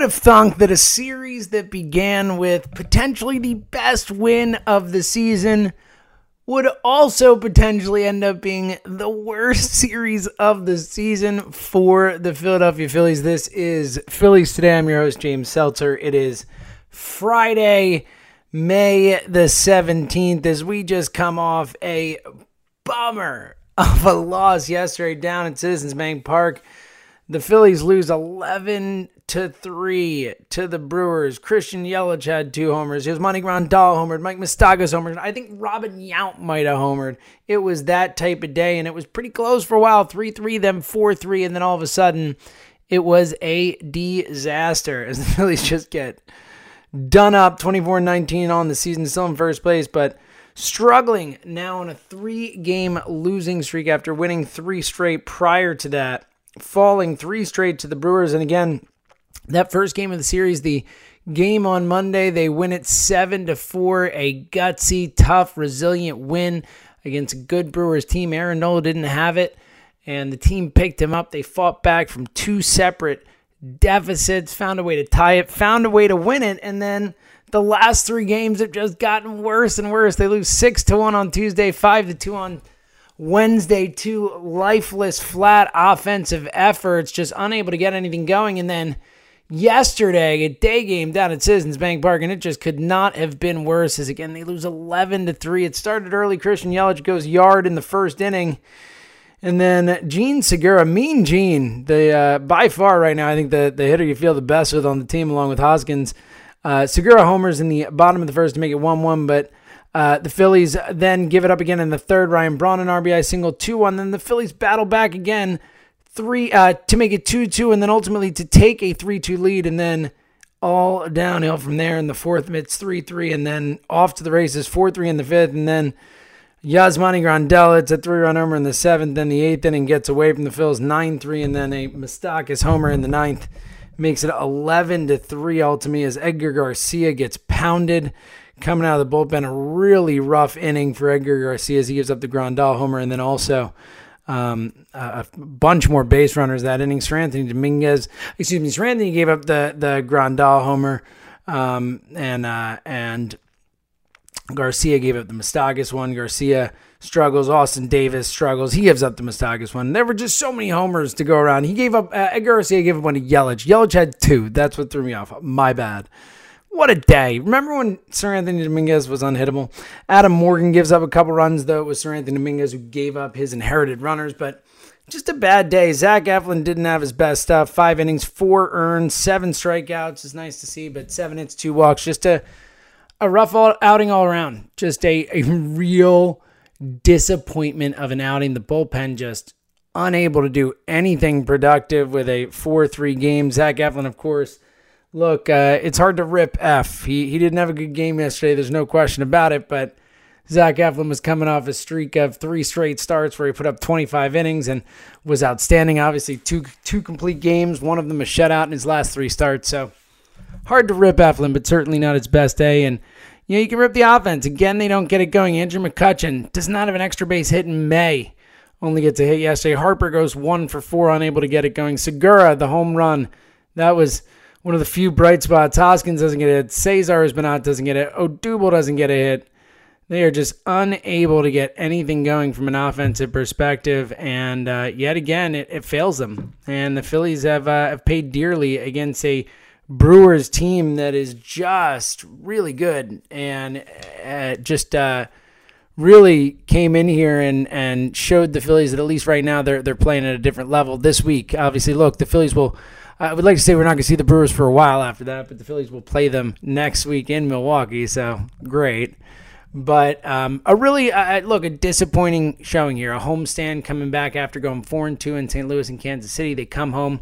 would have thunk that a series that began with potentially the best win of the season would also potentially end up being the worst series of the season for the Philadelphia Phillies. This is Phillies Today. I'm your host, James Seltzer. It is Friday, May the 17th, as we just come off a bummer of a loss yesterday down at Citizens Bank Park. The Phillies lose 11 to 3 to the Brewers. Christian Yelich had two homers. It was Monty Grandal homered. Mike Moustakas homered. I think Robin Yount might have homered. It was that type of day, and it was pretty close for a while 3 3, then 4 3, and then all of a sudden it was a disaster as the Phillies just get done up 24 19 on the season, still in first place, but struggling now on a three game losing streak after winning three straight prior to that falling three straight to the Brewers. And again, that first game of the series, the game on Monday, they win it seven to four. A gutsy, tough, resilient win against a good Brewers team. Aaron Nola didn't have it, and the team picked him up. They fought back from two separate deficits, found a way to tie it, found a way to win it, and then the last three games have just gotten worse and worse. They lose six to one on Tuesday, five to two on Wednesday, two lifeless, flat offensive efforts, just unable to get anything going. And then yesterday, a day game down at Citizens Bank Park, and it just could not have been worse. As again, they lose 11 to 3. It started early. Christian Yelich goes yard in the first inning. And then Jean Segura, Mean Gene, the uh, by far right now, I think the, the hitter you feel the best with on the team, along with Hoskins. Uh, Segura homers in the bottom of the first to make it 1 1, but uh, the Phillies then give it up again in the third. Ryan Braun an RBI single, 2 1. Then the Phillies battle back again three uh, to make it 2 2, and then ultimately to take a 3 2 lead. And then all downhill from there in the fourth. It's 3 3, and then off to the races 4 3 in the fifth. And then Yasmani Grandal, it's a three run homer in the seventh. Then the eighth inning gets away from the Phillies 9 3, and then a Moustakas homer in the ninth makes it 11 to 3 ultimately as Edgar Garcia gets pounded coming out of the bullpen. A really rough inning for Edgar Garcia as he gives up the Grandal homer, and then also um, a bunch more base runners that inning. Seranthony Dominguez, excuse me, Seranthony gave up the the Grandal homer, um, and uh, and Garcia gave up the Moustakas one. Garcia struggles. Austin Davis struggles. He gives up the Moustakas one. There were just so many homers to go around. He gave up. Uh, Edgar Garcia gave up one to Yelich. Yelich had two. That's what threw me off. My bad. What a day. Remember when Seranthony Dominguez was unhittable? Adam Morgan gives up a couple runs, though. It was Seranthony Dominguez who gave up his inherited runners, but just a bad day. Zach Eflin didn't have his best stuff. Five innings, four earned, seven strikeouts is nice to see, but seven hits, two walks. Just a, a rough outing all around. Just a, a real disappointment of an outing. The bullpen just unable to do anything productive with a 4 3 game. Zach Eflin, of course look, uh, it's hard to rip F. He he didn't have a good game yesterday. There's no question about it. But Zach Eflin was coming off a streak of three straight starts where he put up 25 innings and was outstanding. Obviously, two two complete games. One of them a shutout in his last three starts. So hard to rip Eflin, but certainly not his best day. And you know you can rip the offense again. They don't get it going. Andrew McCutchen does not have an extra base hit in May. Only gets a hit yesterday. Harper goes one for four, unable to get it going. Segura, the home run. That was one of the few bright spots. Hoskins doesn't get a hit. Cesar has been out, doesn't get it. Odubel doesn't get a hit. They are just unable to get anything going from an offensive perspective, and uh, yet again, it, it, fails them. And the Phillies have uh, have paid dearly against a Brewers team that is just really good and uh, just uh, really came in here and, and showed the Phillies that at least right now they're they're playing at a different level this week. Obviously, look, the Phillies will I would like to say we're not going to see the Brewers for a while after that, but the Phillies will play them next week in Milwaukee, so great. But um, a really uh, look a disappointing showing here. A homestand coming back after going four and two in St. Louis and Kansas City. They come home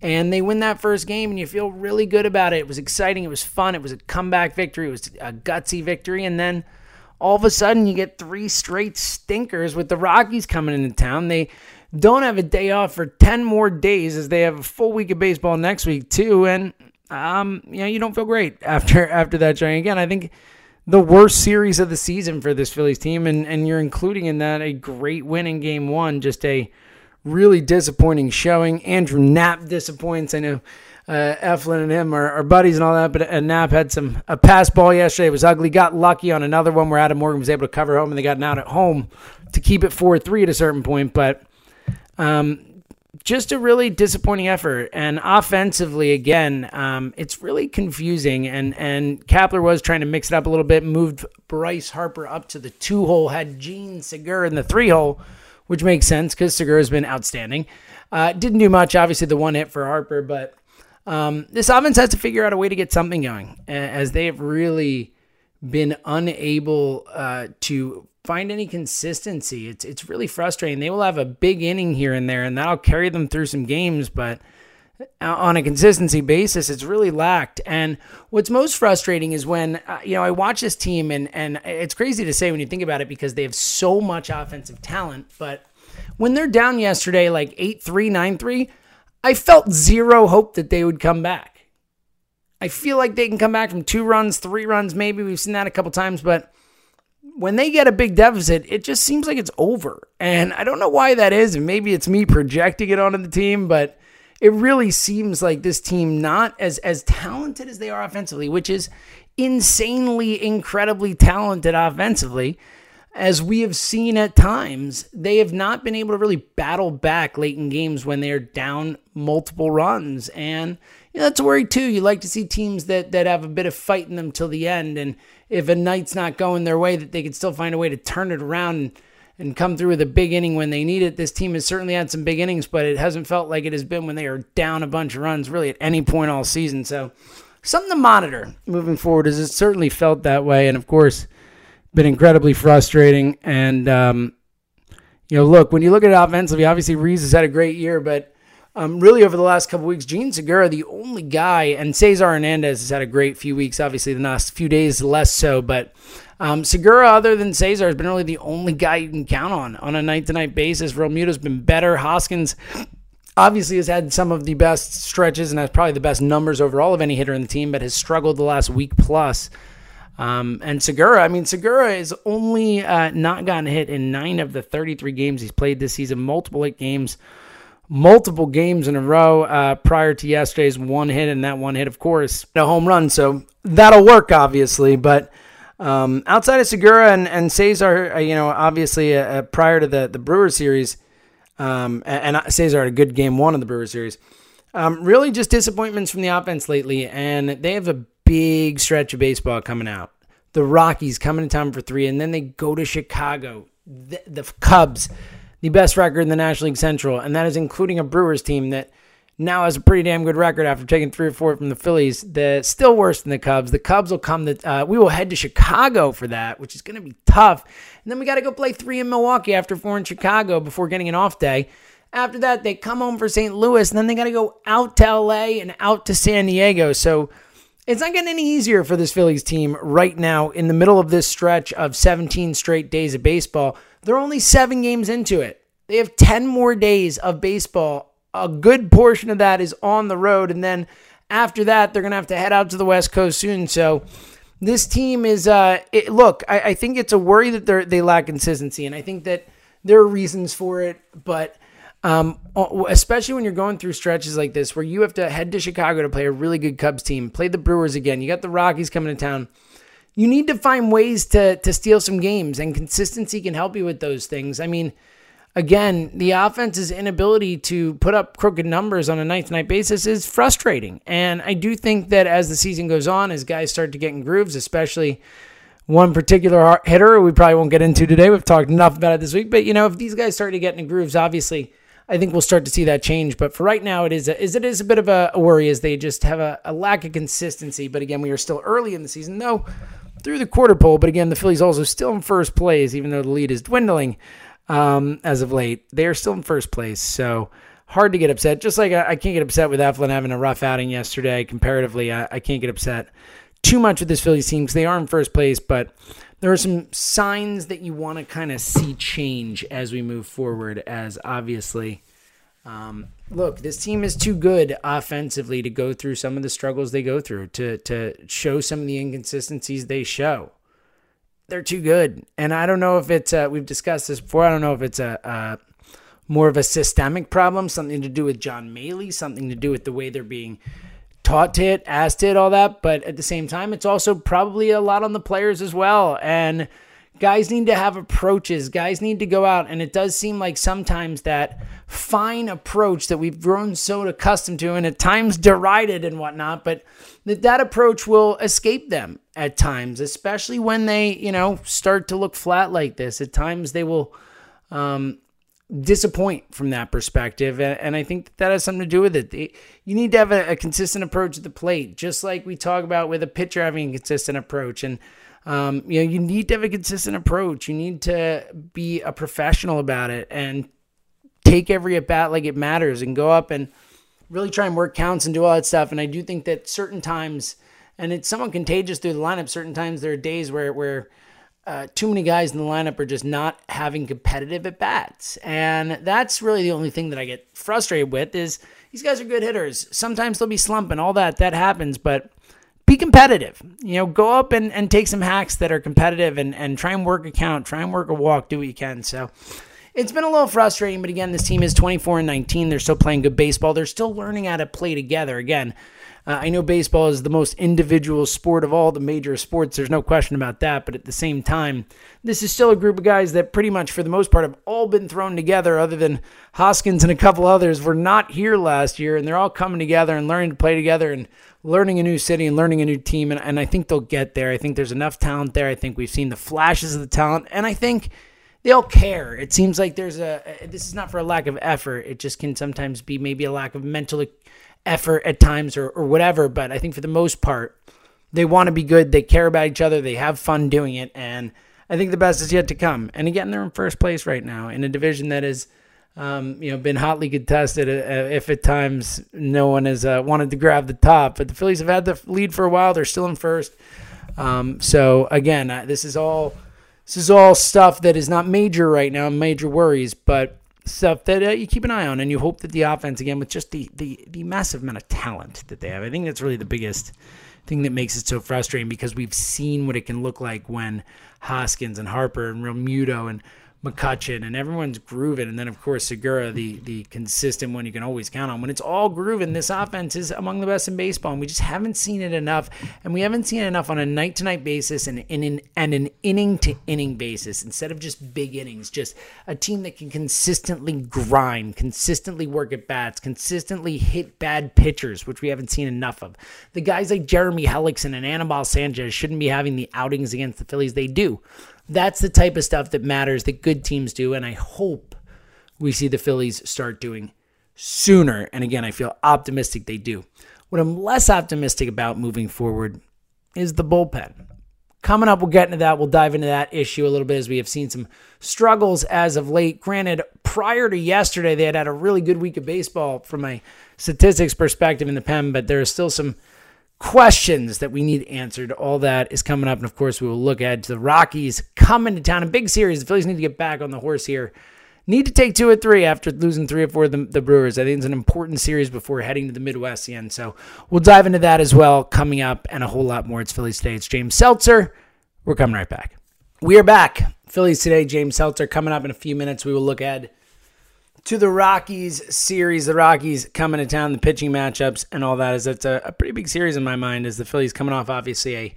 and they win that first game, and you feel really good about it. It was exciting. It was fun. It was a comeback victory. It was a gutsy victory, and then all of a sudden you get three straight stinkers with the Rockies coming into town. They don't have a day off for 10 more days as they have a full week of baseball next week too and um you know you don't feel great after after that showing again i think the worst series of the season for this phillies team and and you're including in that a great win in game one just a really disappointing showing andrew knapp disappoints i know uh, Eflin and him are, are, buddies and all that. But and Knapp had some a pass ball yesterday. It was ugly. Got lucky on another one where Adam Morgan was able to cover home, and they got out at home to keep it four three at a certain point. But um, just a really disappointing effort. And offensively, again, um, it's really confusing. And and Kapler was trying to mix it up a little bit, moved Bryce Harper up to the two hole, had Jean Segura in the three hole, which makes sense because Segura has been outstanding. Uh, didn't do much, obviously, the one hit for Harper, but um, this offense has to figure out a way to get something going as they have really been unable uh, to find any consistency. It's it's really frustrating. They will have a big inning here and there, and that'll carry them through some games, but on a consistency basis, it's really lacked. And what's most frustrating is when uh, you know I watch this team, and and it's crazy to say when you think about it because they have so much offensive talent, but when they're down yesterday, like eight three nine three, I felt zero hope that they would come back. I feel like they can come back from two runs, three runs, maybe. We've seen that a couple times, but when they get a big deficit, it just seems like it's over. And I don't know why that is. And maybe it's me projecting it onto the team, but it really seems like this team not as as talented as they are offensively, which is insanely incredibly talented offensively as we have seen at times, they have not been able to really battle back late in games when they're down multiple runs. And you know, that's a worry too. You like to see teams that that have a bit of fight in them till the end. And if a night's not going their way, that they can still find a way to turn it around and, and come through with a big inning when they need it. This team has certainly had some big innings, but it hasn't felt like it has been when they are down a bunch of runs really at any point all season. So something to monitor moving forward, as it certainly felt that way. And of course, been incredibly frustrating. And, um, you know, look, when you look at it offensively, obviously Rhys has had a great year, but um, really over the last couple weeks, Jean Segura, the only guy, and Cesar Hernandez has had a great few weeks, obviously the last few days less so, but um, Segura, other than Cesar, has been really the only guy you can count on on a night to night basis. Realmuto's been better. Hoskins obviously has had some of the best stretches and has probably the best numbers overall of any hitter in the team, but has struggled the last week plus. Um, and Segura, I mean, Segura has only uh, not gotten hit in nine of the 33 games he's played this season, multiple games, multiple games in a row uh, prior to yesterday's one hit, and that one hit, of course, a home run. So that'll work, obviously. But um, outside of Segura and, and Cesar, uh, you know, obviously uh, uh, prior to the, the Brewer series, um, and, and Cesar had a good game one of the Brewer series. Um, really just disappointments from the offense lately, and they have a big stretch of baseball coming out. The Rockies coming to town for three, and then they go to Chicago. The, the Cubs, the best record in the National League Central, and that is including a Brewers team that now has a pretty damn good record after taking three or four from the Phillies. The still worse than the Cubs. The Cubs will come to. Uh, we will head to Chicago for that, which is going to be tough. And then we got to go play three in Milwaukee after four in Chicago before getting an off day. After that, they come home for St. Louis, and then they got to go out to LA and out to San Diego. So it's not getting any easier for this Phillies team right now in the middle of this stretch of 17 straight days of baseball. They're only seven games into it. They have 10 more days of baseball. A good portion of that is on the road. And then after that, they're going to have to head out to the West Coast soon. So this team is, uh, it, look, I, I think it's a worry that they they lack consistency. And I think that there are reasons for it. But um, especially when you're going through stretches like this where you have to head to Chicago to play a really good Cubs team, play the Brewers again. You got the Rockies coming to town. You need to find ways to to steal some games, and consistency can help you with those things. I mean, again, the offense's inability to put up crooked numbers on a night to night basis is frustrating. And I do think that as the season goes on, as guys start to get in grooves, especially one particular hitter we probably won't get into today. We've talked enough about it this week, but you know, if these guys start to get in grooves, obviously I think we'll start to see that change. But for right now, it is a, is it is a bit of a, worry as they just have a, a, lack of consistency. But again, we are still early in the season, though through the quarter pole. But again, the Phillies also still in first place, even though the lead is dwindling um, as of late. They are still in first place, so hard to get upset. Just like I, I can't get upset with Eflin having a rough outing yesterday. Comparatively, I, I can't get upset too much with this Phillies team because they are in first place, but there are some signs that you want to kind of see change as we move forward. As obviously, um, look, this team is too good offensively to go through some of the struggles they go through, to to show some of the inconsistencies they show. They're too good, and I don't know if it's. Uh, we've discussed this before. I don't know if it's a. a more of a systemic problem, something to do with John Mallee, something to do with the way they're being taught asked to hit, all that. But at the same time, it's also probably a lot on the players as well. And guys need to have approaches. Guys need to go out. And it does seem like sometimes that fine approach that we've grown so accustomed to and at times derided and whatnot, but that that approach will escape them at times, especially when they, you know, start to look flat like this. At times they will um, disappoint from that perspective. And, I think that, that has something to do with it. You need to have a, a, consistent approach at the plate, just like we talk about with a pitcher having a consistent approach. And, um, you know, you need to have a consistent approach. You need to be a professional about it and take every at bat like it matters and go up and really try and work counts and do all that stuff. And I do think that certain times, and it's somewhat contagious through the lineup, certain times there are days where, where, uh, too many guys in the lineup are just not having competitive at bats, and that's really the only thing that I get frustrated with. Is these guys are good hitters. Sometimes they'll be slumping, all that that happens, but be competitive. You know, go up and, and take some hacks that are competitive and, and try and work a count, try and work a walk, do what you can. So it's been a little frustrating, but again, this team is 24 and 19. They're still playing good baseball. They're still learning how to play together. Again, uh, I know baseball is the most individual sport of all the major sports. There's no question about that. But at the same time, this is still a group of guys that pretty much, for the most part, have all been thrown together, other than Hoskins and a couple others were not here last year. And they're all coming together and learning to play together and learning a new city and learning a new team. And, and I think they'll get there. I think there's enough talent there. I think we've seen the flashes of the talent. And I think they all care. It seems like there's a this is not for a lack of effort. It just can sometimes be maybe a lack of mental effort at times or, or whatever. But I think for the most part, they want to be good. They care about each other. They have fun doing it. And I think the best is yet to come. And again, they're in first place right now in a division that has, um, you know, been hotly contested. Uh, if at times no one has uh, wanted to grab the top, but the Phillies have had the lead for a while. They're still in first. Um, so again, uh, this is all this is all stuff that is not major right now, major worries, but stuff that uh, you keep an eye on, and you hope that the offense, again, with just the, the the massive amount of talent that they have, I think that's really the biggest thing that makes it so frustrating because we've seen what it can look like when Hoskins and Harper and Realmuto and McCutchen, and everyone's grooving. And then, of course, Segura, the the consistent one you can always count on. When it's all grooving, this offense is among the best in baseball, and we just haven't seen it enough. And we haven't seen it enough on a night to night basis and in an, and an inning to inning basis instead of just big innings. Just a team that can consistently grind, consistently work at bats, consistently hit bad pitchers, which we haven't seen enough of. The guys like Jeremy Hellickson and Anibal Sanchez shouldn't be having the outings against the Phillies they do. That's the type of stuff that matters that good teams do. And I hope we see the Phillies start doing sooner. And again, I feel optimistic they do. What I'm less optimistic about moving forward is the bullpen. Coming up, we'll get into that. We'll dive into that issue a little bit as we have seen some struggles as of late. Granted, prior to yesterday, they had had a really good week of baseball from a statistics perspective in the pen, but there are still some questions that we need answered. All that is coming up. And of course, we will look at the Rockies coming to town. A big series. The Phillies need to get back on the horse here. Need to take two or three after losing three or four of the, the Brewers. I think it's an important series before heading to the Midwest again. So we'll dive into that as well coming up and a whole lot more. It's Phillies Today. It's James Seltzer. We're coming right back. We are back. Phillies Today. James Seltzer coming up in a few minutes. We will look ahead to the Rockies series. The Rockies coming to town, the pitching matchups, and all that. Is it's a, a pretty big series in my mind. As the Phillies coming off obviously a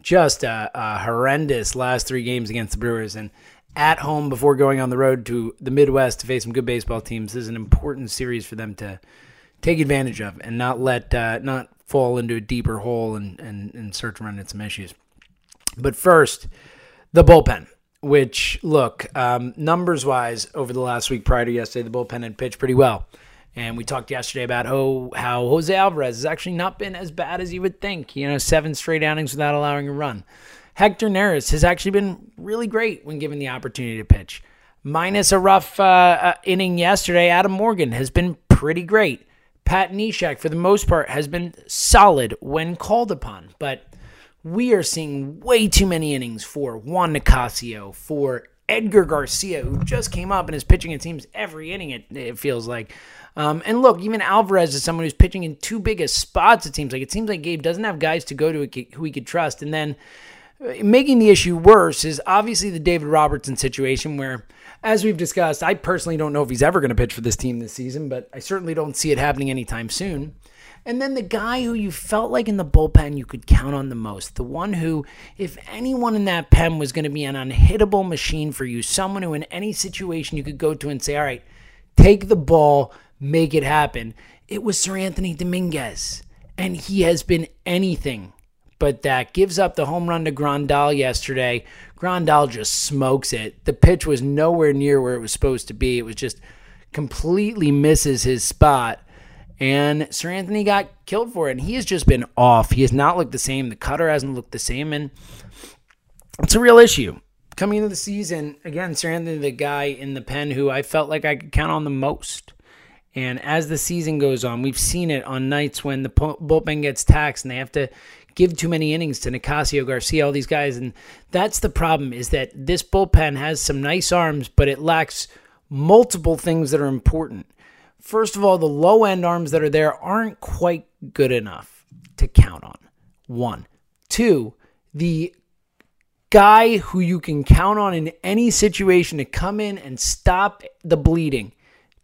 just a, a, horrendous last three games against the Brewers, and at home before going on the road to the Midwest to face some good baseball teams. This is an important series for them to take advantage of and not let uh, not fall into a deeper hole and, and, and search around at some issues. But first, the bullpen which look um, numbers wise over the last week prior to yesterday, the bullpen had pitched pretty well. And we talked yesterday about how, how Jose Alvarez has actually not been as bad as you would think. You know, seven straight outings without allowing a run. Hector Neris has actually been really great when given the opportunity to pitch. Minus a rough uh, uh, inning yesterday, Adam Morgan has been pretty great. Pat Neshek, for the most part, has been solid when called upon. But we are seeing way too many innings for Juan Nicasio, for Edgar Garcia, who just came up and is pitching, it seems, every inning, it, it feels like. Um, and look, even Alvarez is someone who's pitching in two biggest spots, it seems like. It seems like Gabe doesn't have guys to go to who he could trust. And then uh, making the issue worse is obviously the David Robertson situation, where, as we've discussed, I personally don't know if he's ever going to pitch for this team this season, but I certainly don't see it happening anytime soon. And then the guy who you felt like in the bullpen you could count on the most, the one who, if anyone in that pen was going to be an unhittable machine for you, someone who in any situation you could go to and say, all right, take the ball, make it happen, it was Seranthony Dominguez. And he has been anything but that. Gives up the home run to Grandal yesterday. Grandal just smokes it. The pitch was nowhere near where it was supposed to be. It was just completely misses his spot. And Seranthony got killed for it. And he has just been off. He has not looked the same. The cutter hasn't looked the same. And it's a real issue. Coming into the season, again, Seranthony, the guy in the pen who I felt like I could count on the most. And as the season goes on, we've seen it on nights when the bullpen gets taxed and they have to give too many innings to Nicasio Garcia, all these guys. And that's the problem is that this bullpen has some nice arms, but it lacks multiple things that are important. First of all, the low end arms that are there aren't quite good enough to count on. One. Two, the guy who you can count on in any situation to come in and stop the bleeding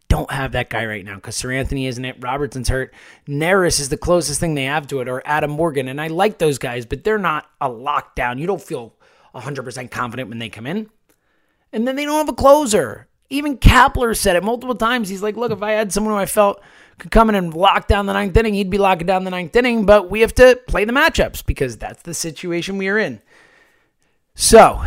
don't have that guy right now because Seranthony isn't it. Robertson's hurt. Neris is the closest thing they have to it, or Adam Morgan. And I like those guys, but they're not a lockdown. You don't feel 100% confident when they come in. And then they don't have a closer. Even Kapler said it multiple times. He's like, look, if I had someone who I felt could come in and lock down the ninth inning, he'd be locking down the ninth inning, but we have to play the matchups because that's the situation we are in. So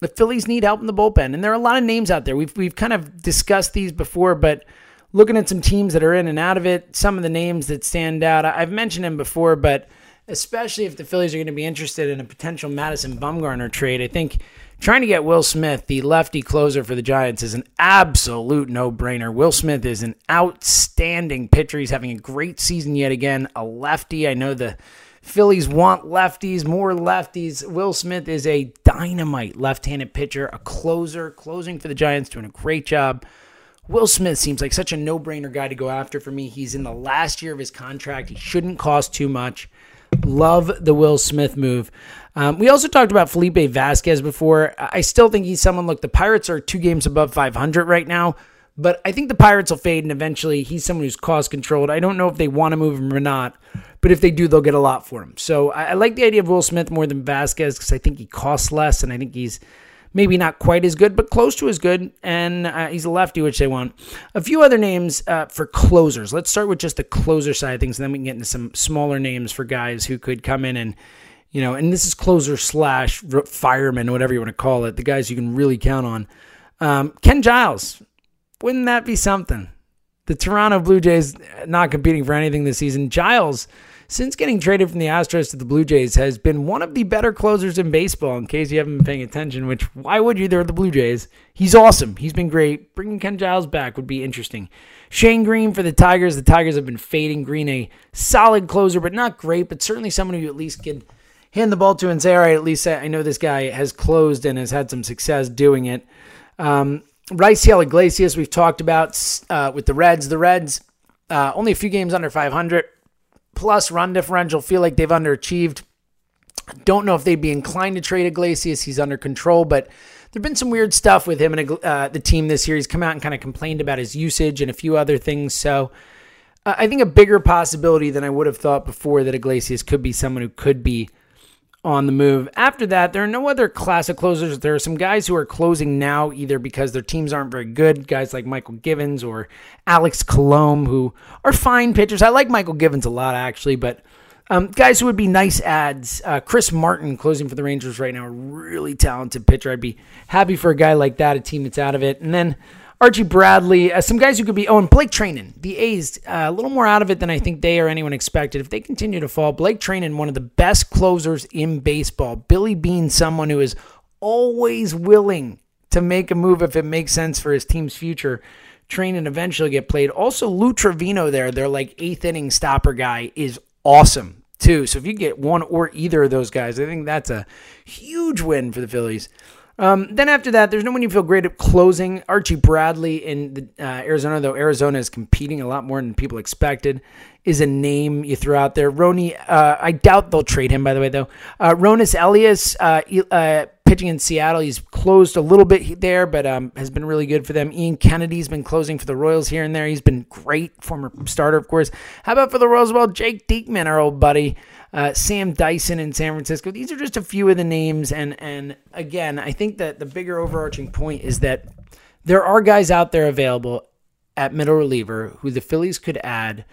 the Phillies need help in the bullpen, and there are a lot of names out there. We've we've kind of discussed these before, but looking at some teams that are in and out of it, some of the names that stand out, I've mentioned them before, but especially if the Phillies are going to be interested in a potential Madison Bumgarner trade, I think trying to get Will Smith, the lefty closer for the Giants, is an absolute no-brainer. Will Smith is an outstanding pitcher. He's having a great season yet again. A lefty. I know the Phillies want lefties, more lefties. Will Smith is a dynamite left handed pitcher, a closer, closing for the Giants, doing a great job. Will Smith seems like such a no brainer guy to go after for me. He's in the last year of his contract. He shouldn't cost too much. Love the Will Smith move. Um, we also talked about Felipe Vasquez before. I still think he's someone. Look, the Pirates are two games above 500 right now, but I think the Pirates will fade, and eventually he's someone who's cost controlled. I don't know if they want to move him or not. But if they do, they'll get a lot for him. So I, I like the idea of Will Smith more than Vasquez because I think he costs less and I think he's maybe not quite as good, but close to as good. And uh, he's a lefty, which they want. A few other names uh, for closers. Let's start with just the closer side of things, and then we can get into some smaller names for guys who could come in and, you know, and this is closer slash fireman, whatever you want to call it, the guys you can really count on. Um, Ken Giles. Wouldn't that be something? The Toronto Blue Jays not competing for anything this season. Giles since getting traded from the Astros to the Blue Jays, has been one of the better closers in baseball. In case you haven't been paying attention, which why would you? They're the Blue Jays. He's awesome. He's been great. Bringing Ken Giles back would be interesting. Shane Greene for the Tigers. The Tigers have been fading. Greene, a solid closer, but not great, but certainly someone who at least can hand the ball to and say, all right, at least I know this guy has closed and has had some success doing it. Um, Raisel Iglesias, we've talked about uh, with the Reds. The Reds, uh, only a few games under 500 plus run differential feel like they've underachieved. Don't know if they'd be inclined to trade Iglesias. He's under control, but there's been some weird stuff with him and uh, the team this year. He's come out and kind of complained about his usage and a few other things. So uh, I think a bigger possibility than I would have thought before that Iglesias could be someone who could be on the move. After that, there are no other classic closers. There are some guys who are closing now either because their teams aren't very good, guys like Mychal Givens or Alex Colomé, who are fine pitchers. I like Mychal Givens a lot, actually, but um, guys who would be nice ads. Uh, Chris Martin closing for the Rangers right now, a really talented pitcher. I'd be happy for a guy like that, a team that's out of it. And then Archie Bradley, uh, some guys who could be. Oh, and Blake Treinen, the A's, uh, a little more out of it than I think they or anyone expected. If they continue to fall, Blake Treinen, one of the best closers in baseball. Billy Beane, someone who is always willing to make a move if it makes sense for his team's future. Treinen eventually get played. Also, Lou Trivino there, their like eighth inning stopper guy, is awesome too. So if you get one or either of those guys, I think that's a huge win for the Phillies. Um, then after that, there's no one you feel great at closing. Archie Bradley in the, uh, Arizona, though Arizona is competing a lot more than people expected, is a name you throw out there. Rony, uh, I doubt they'll trade him, by the way, though. Uh, Roenis Elias, uh, uh, pitching in Seattle, he's closed a little bit there, but um, has been really good for them. Ian Kennedy's been closing for the Royals here and there. He's been great, former starter, of course. How about for the Royals? Well, Jake Diekman, our old buddy. Uh, Sam Dyson in San Francisco. These are just a few of the names, and and again, I think that the bigger overarching point is that there are guys out there available at middle reliever who the Phillies could add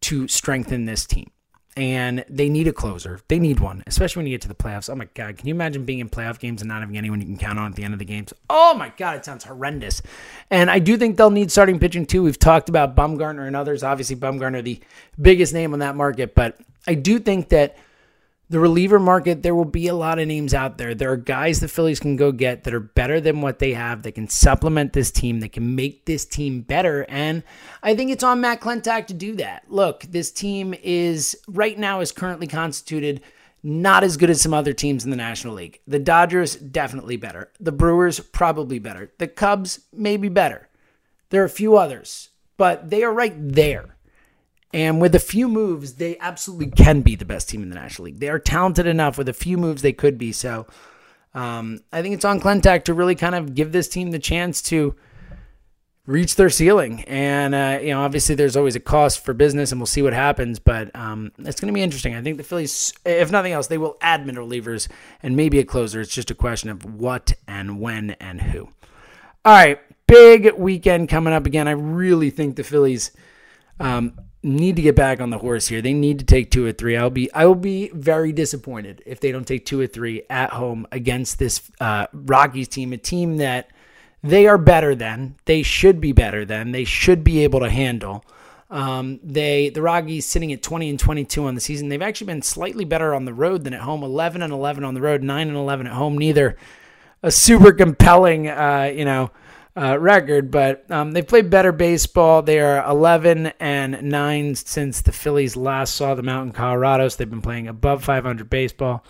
to strengthen this team. And they need a closer. They need one, especially when you get to the playoffs. Oh my God. Can you imagine being in playoff games and not having anyone you can count on at the end of the games? Oh my God. It sounds horrendous. And I do think they'll need starting pitching too. We've talked about Bumgarner and others. Obviously, Bumgarner, the biggest name on that market. But I do think that the reliever market, there will be a lot of names out there. There are guys the Phillies can go get that are better than what they have, that can supplement this team, that can make this team better. And I think it's on Matt Klentak to do that. Look, this team is right now is currently constituted not as good as some other teams in the National League. The Dodgers, definitely better. The Brewers, probably better. The Cubs, maybe better. There are a few others, but they are right there. And with a few moves, they absolutely can be the best team in the National League. They are talented enough. With a few moves, they could be. So um, I think it's on Klentak to really kind of give this team the chance to reach their ceiling. And, uh, you know, obviously there's always a cost for business, and we'll see what happens. But um, it's going to be interesting. I think the Phillies, if nothing else, they will add middle relievers and maybe a closer. It's just a question of what and when and who. All right. Big weekend coming up again. I really think the Phillies. Um, need to get back on the horse here. They need to take two or three. I'll be I will be very disappointed if they don't take two or three at home against this uh, Rockies team, a team that they are better than. They should be better than. They should be able to handle. Um, they the Rockies sitting at 20 and 22 on the season. They've actually been slightly better on the road than at home. 11 and 11 on the road, 9 and 11 at home. Neither a super compelling, uh, you know uh, record, but um, they played better baseball. They are 11 and 9 since the Phillies last saw them out in Colorado. So they've been playing above 500 baseball,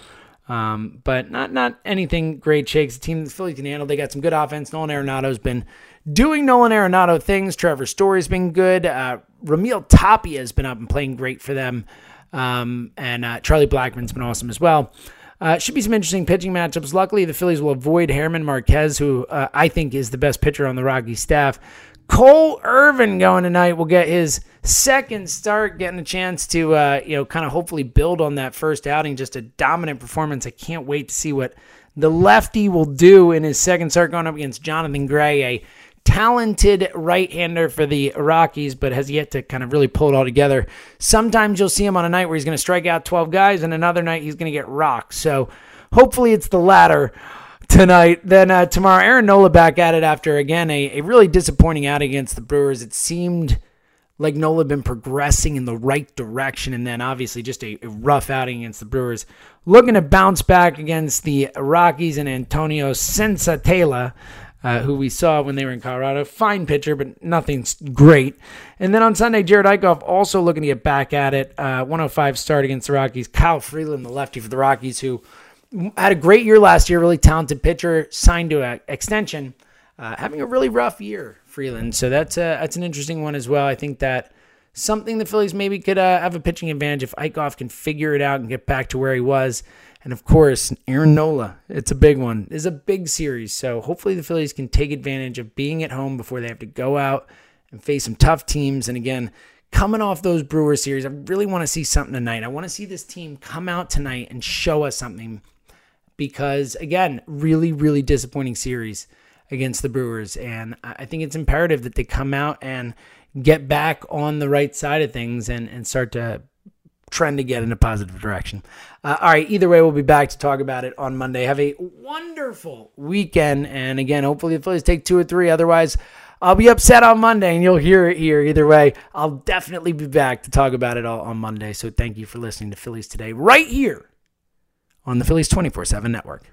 um, but not not anything great shakes. The team the Phillies can handle. They got some good offense. Nolan Arenado's been doing Nolan Arenado things. Trevor Story's been good. Uh, Raimel Tapia has been up and playing great for them. Um, and uh, Charlie Blackmon's been awesome as well. Uh, should be some interesting pitching matchups. Luckily, the Phillies will avoid German Marquez, who uh, I think is the best pitcher on the Rocky staff. Cole Irvin going tonight will get his second start, getting a chance to, uh, you know, kind of hopefully build on that first outing. Just a dominant performance. I can't wait to see what the lefty will do in his second start going up against Jonathan Gray, a talented right hander for the Rockies, but has yet to kind of really pull it all together. Sometimes you'll see him on a night where he's going to strike out 12 guys, and another night he's going to get rocked. So hopefully it's the latter tonight. Then uh, tomorrow, Aaron Nola back at it after, again, a, a really disappointing out against the Brewers. It seemed like Nola had been progressing in the right direction, and then obviously just a, a, rough outing against the Brewers. Looking to bounce back against the Rockies and Antonio Senzatela uh, who we saw when they were in Colorado. Fine pitcher, but nothing's great. And then on Sunday, Jerad Eickhoff also looking to get back at it. Uh, 105 start against the Rockies. Kyle Freeland, the lefty for the Rockies, who had a great year last year, really talented pitcher, signed to an extension. Uh, having a really rough year, Freeland. So that's a, that's an interesting one as well. I think that something the Phillies maybe could uh, have a pitching advantage if Eickhoff can figure it out and get back to where he was. And of course, Aaron Nola, it's a big one. It's a big series. So hopefully the Phillies can take advantage of being at home before they have to go out and face some tough teams. And again, coming off those Brewers series, I really want to see something tonight. I want to see this team come out tonight and show us something because, again, really, really disappointing series against the Brewers. And I think it's imperative that they come out and get back on the right side of things and, and start to trend to get in a positive direction. Uh, all right, either way, we'll be back to talk about it on Monday. Have a wonderful weekend. And again, hopefully the Phillies take two or three. Otherwise, I'll be upset on Monday and you'll hear it here. Either way, I'll definitely be back to talk about it all on Monday. So thank you for listening to Phillies Today right here on the Phillies 24 7 network.